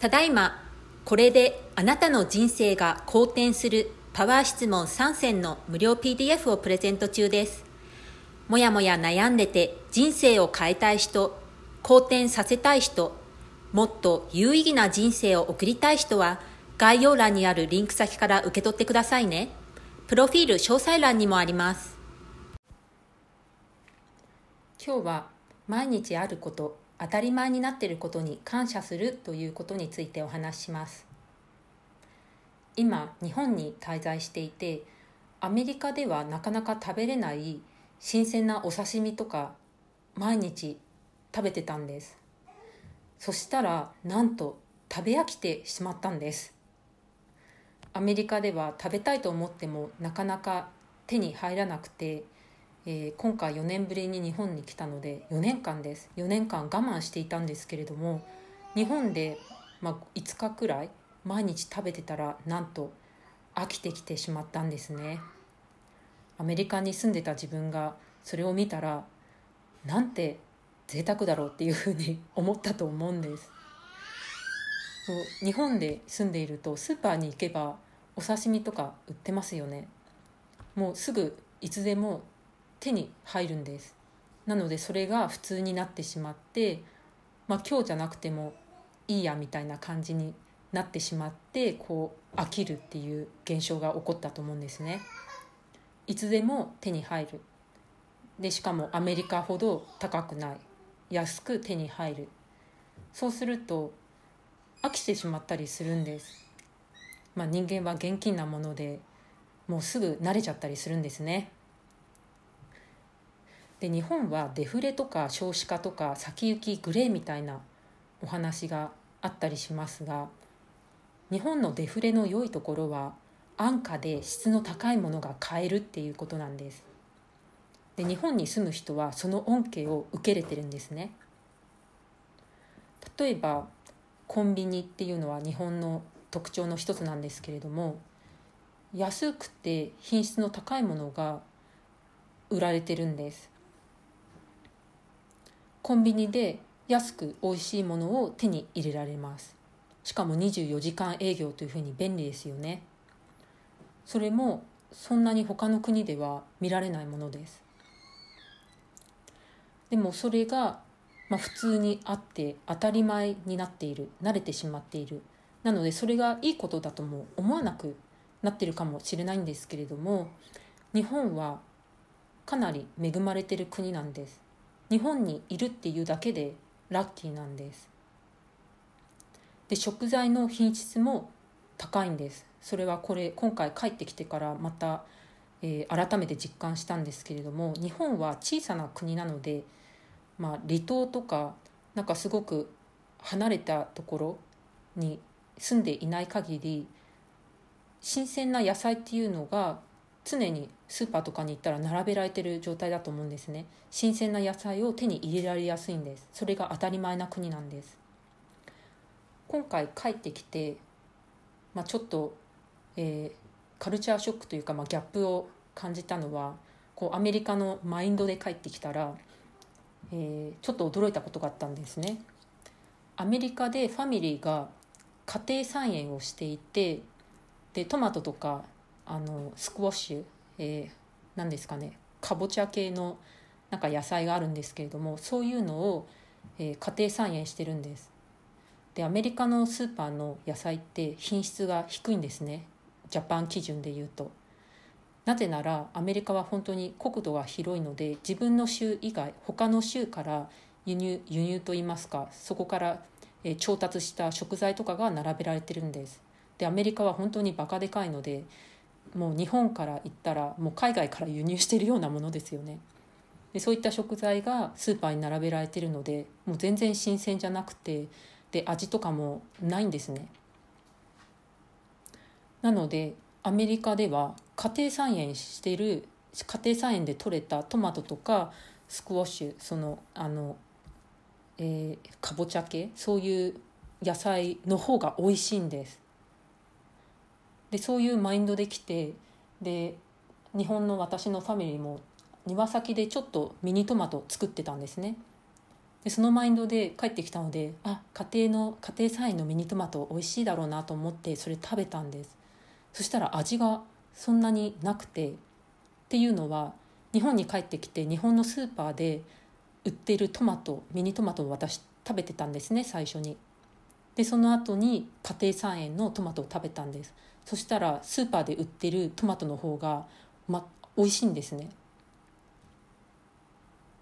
ただいまこれであなたの人生が好転するパワー質問3選の無料 PDF をプレゼント中ですもやもや悩んでて人生を変えたい人好転させたい人もっと有意義な人生を送りたい人は概要欄にあるリンク先から受け取ってくださいね。プロフィール詳細欄にもあります。今日は毎日あること、当たり前になっていることに感謝するということについてお話しします。今、日本に滞在していて、アメリカではなかなか食べれない新鮮なお刺身とか毎日食べてたんです。そしたらなんと食べ飽きてしまったんです。アメリカでは食べたいと思ってもなかなか手に入らなくて、えー、今回4年ぶりに日本に来たので4年間です。4年間我慢していたんですけれども日本で、まあ、5日くらい毎日食べてたらなんと飽きてきてしまったんですね。アメリカに住んでた自分がそれを見たらなんて贅沢だろうっていうふうに 思ったと思うんです。日本で住んでいるとスーパーに行けばお刺身とか売ってますよね。もうすぐいつでも手に入るんです。なのでそれが普通になってしまってまあ今日じゃなくてもいいやみたいな感じになってしまってこう飽きるっていう現象が起こったと思うんですね。いつでも手に入る。でしかもアメリカほど高くない。安く手に入る。そうすると飽きてしまったりするんです。まあ、人間は現金なものでもうすぐ慣れちゃったりするんですね。で日本はデフレとか少子化とか先行きグレーみたいなお話があったりしますが日本のデフレの良いところは安価で質の高いものが買えるっていうことなんです。で日本に住む人はその恩恵を受けれてるんですね。例えばコンビニっていうのは日本の特徴の一つなんですけれども安くて品質の高いものが売られてるんですコンビニで安く美味しいものを手に入れられます。しかも24時間営業というふうに便利ですよね。それもそんなに他の国では見られないものです。でもそれが、まあ、普通にあって当たり前になっている慣れてしまっている。なのでそれがいいことだとも思わなくなってるかもしれないんですけれども日本はかなり恵まれてる国なんです。日本にいるっていうだけでラッキーなんです。で食材の品質も高いんです。それはこれ今回帰ってきてからまた、えー、改めて実感したんですけれども日本は小さな国なので、まあ、離島とかなんかすごく離れたところに住んでいない限り新鮮な野菜っていうのが常にスーパーとかに行ったら並べられてる状態だと思うんですね。新鮮な野菜を手に入れられやすいんです。それが当たり前な国なんです。今回帰ってきて、まあ、ちょっと、えー、カルチャーショックというか、まあ、ギャップを感じたのはこうアメリカのマインドで帰ってきたら、えー、ちょっと驚いたことがあったんですね。アメリカでファミリーが家庭菜園をしていてでトマトとかあのスクワッシュ、えー、何ですかね。かぼちゃ系のなんか野菜があるんですけれどもそういうのを、えー、家庭菜園してるんです。でアメリカのスーパーの野菜って品質が低いんですね。ジャパン基準でいうと。なぜならアメリカは本当に国土が広いので自分の州以外他の州から輸入輸入といいますかそこから、えー、調達した食材とかが並べられてるんです。でアメリカは本当にバカでかいのでもう日本から行ったらもう海外から輸入しているようなものですよね。でそういった食材がスーパーに並べられてるのでもう全然新鮮じゃなくてで味とかもないんですね。なのでアメリカでは家庭菜園してる家庭菜園で採れたトマトとかスクワッシュそのあの、えー、かぼちゃ系そういう野菜の方が美味しいんです。でそういうマインドで来てで日本の私のファミリーも庭先でちょっとミニトマト作ってたんですね。でそのマインドで帰ってきたのであ家庭の家庭菜園のミニトマト美味しいだろうなと思ってそれ食べたんです。そしたら味がそんなになくてっていうのは日本に帰ってきて日本のスーパーで売ってるトマトミニトマトを私食べてたんですね最初に。でその後に家庭菜園のトマトを食べたんです。そしたらスーパーで売ってるトマトの方が、ま、美味しいんですね。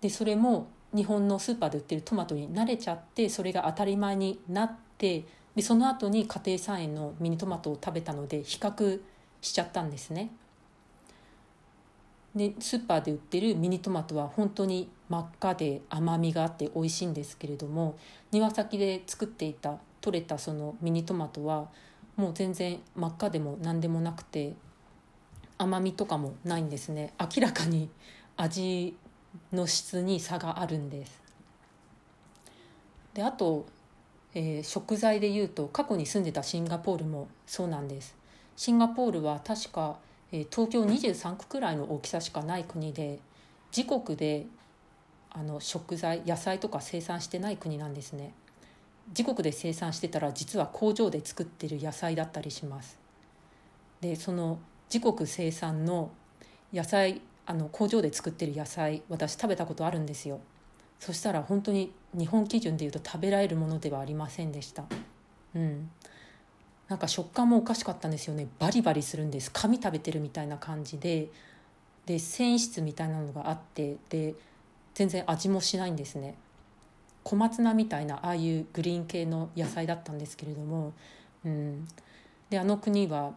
でそれも日本のスーパーで売ってるトマトに慣れちゃってそれが当たり前になってでその後に家庭菜園のミニトマトを食べたので比較しちゃったんですね。でスーパーで売ってるミニトマトは本当に真っ赤で甘みがあって美味しいんですけれども庭先で作っていた取れたそのミニトマトはもう全然真っ赤でも何でもなくて甘みとかもないんですね。明らかに味の質に差があるんです。であと、えー、食材でいうと過去に住んでたシンガポールもそうなんです。シンガポールは確か、えー、東京23区くらいの大きさしかない国で自国であの食材野菜とか生産してない国なんですね。自国で生産してたら実は工場で作ってる野菜だったりします。でその自国生産の野菜あの工場で作ってる野菜私食べたことあるんですよ。そしたら本当に日本基準でいうと食べられるものではありませんでした。うん。なんか食感もおかしかったんですよね。バリバリするんです。紙食べてるみたいな感じで。で繊維質みたいなのがあって。で全然味もしないんですね。小松菜みたいなああいうグリーン系の野菜だったんですけれども、うん、であの国は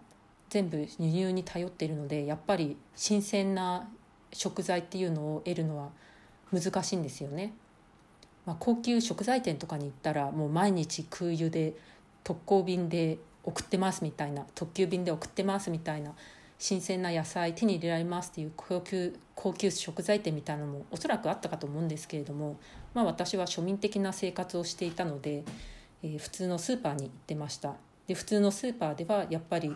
全部輸入に頼っているのでやっぱり新鮮な食材っていうのを得るのは難しいんですよね。まあ、高級食材店とかに行ったらもう毎日空輸で特攻便で送ってますみたいな特急便で送ってますみたいな新鮮な野菜手に入れられますっていう高級高級食材店みたいなのもおそらくあったかと思うんですけれども、まあ、私は庶民的な生活をしていたので、えー、普通のスーパーに行ってました。で普通のスーパーではやっぱり、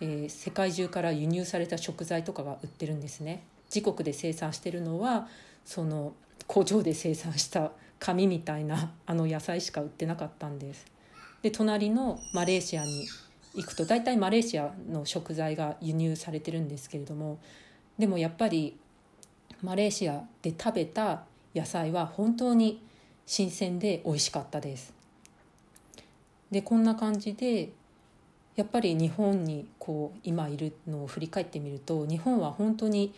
えー、世界中から輸入された食材とかが売ってるんですね。自国で生産してるのはその工場で生産した紙みたいなあの野菜しか売ってなかったんです。で隣のマレーシアに行くと大体マレーシアの食材が輸入されてるんですけれどもでもやっぱりマレーシアで食べた野菜は本当に新鮮で美味しかったです。でこんな感じでやっぱり日本にこう今いるのを振り返ってみると日本は本当に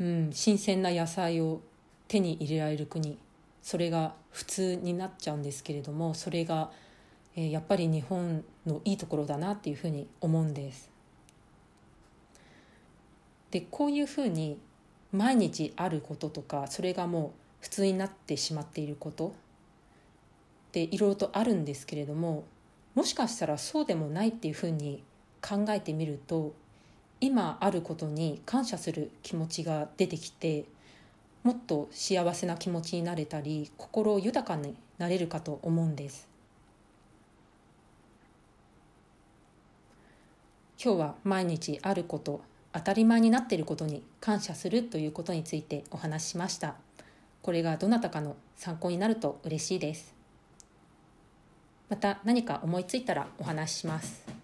うん、新鮮な野菜を手に入れられる国。それが普通になっちゃうんですけれどもそれが、え、やっぱり日本のいいところだなっていうふうに思うんです。でこういうふうに毎日あることとかそれがもう普通になってしまっていることっていろいろとあるんですけれどももしかしたらそうでもないっていうふうに考えてみると今あることに感謝する気持ちが出てきてもっと幸せな気持ちになれたり心豊かになれるかと思うんです今日は毎日あること当たり前になっていることに感謝するということについてお話ししました。これがどなたかの参考になると嬉しいです。また何か思いついたらお話しします。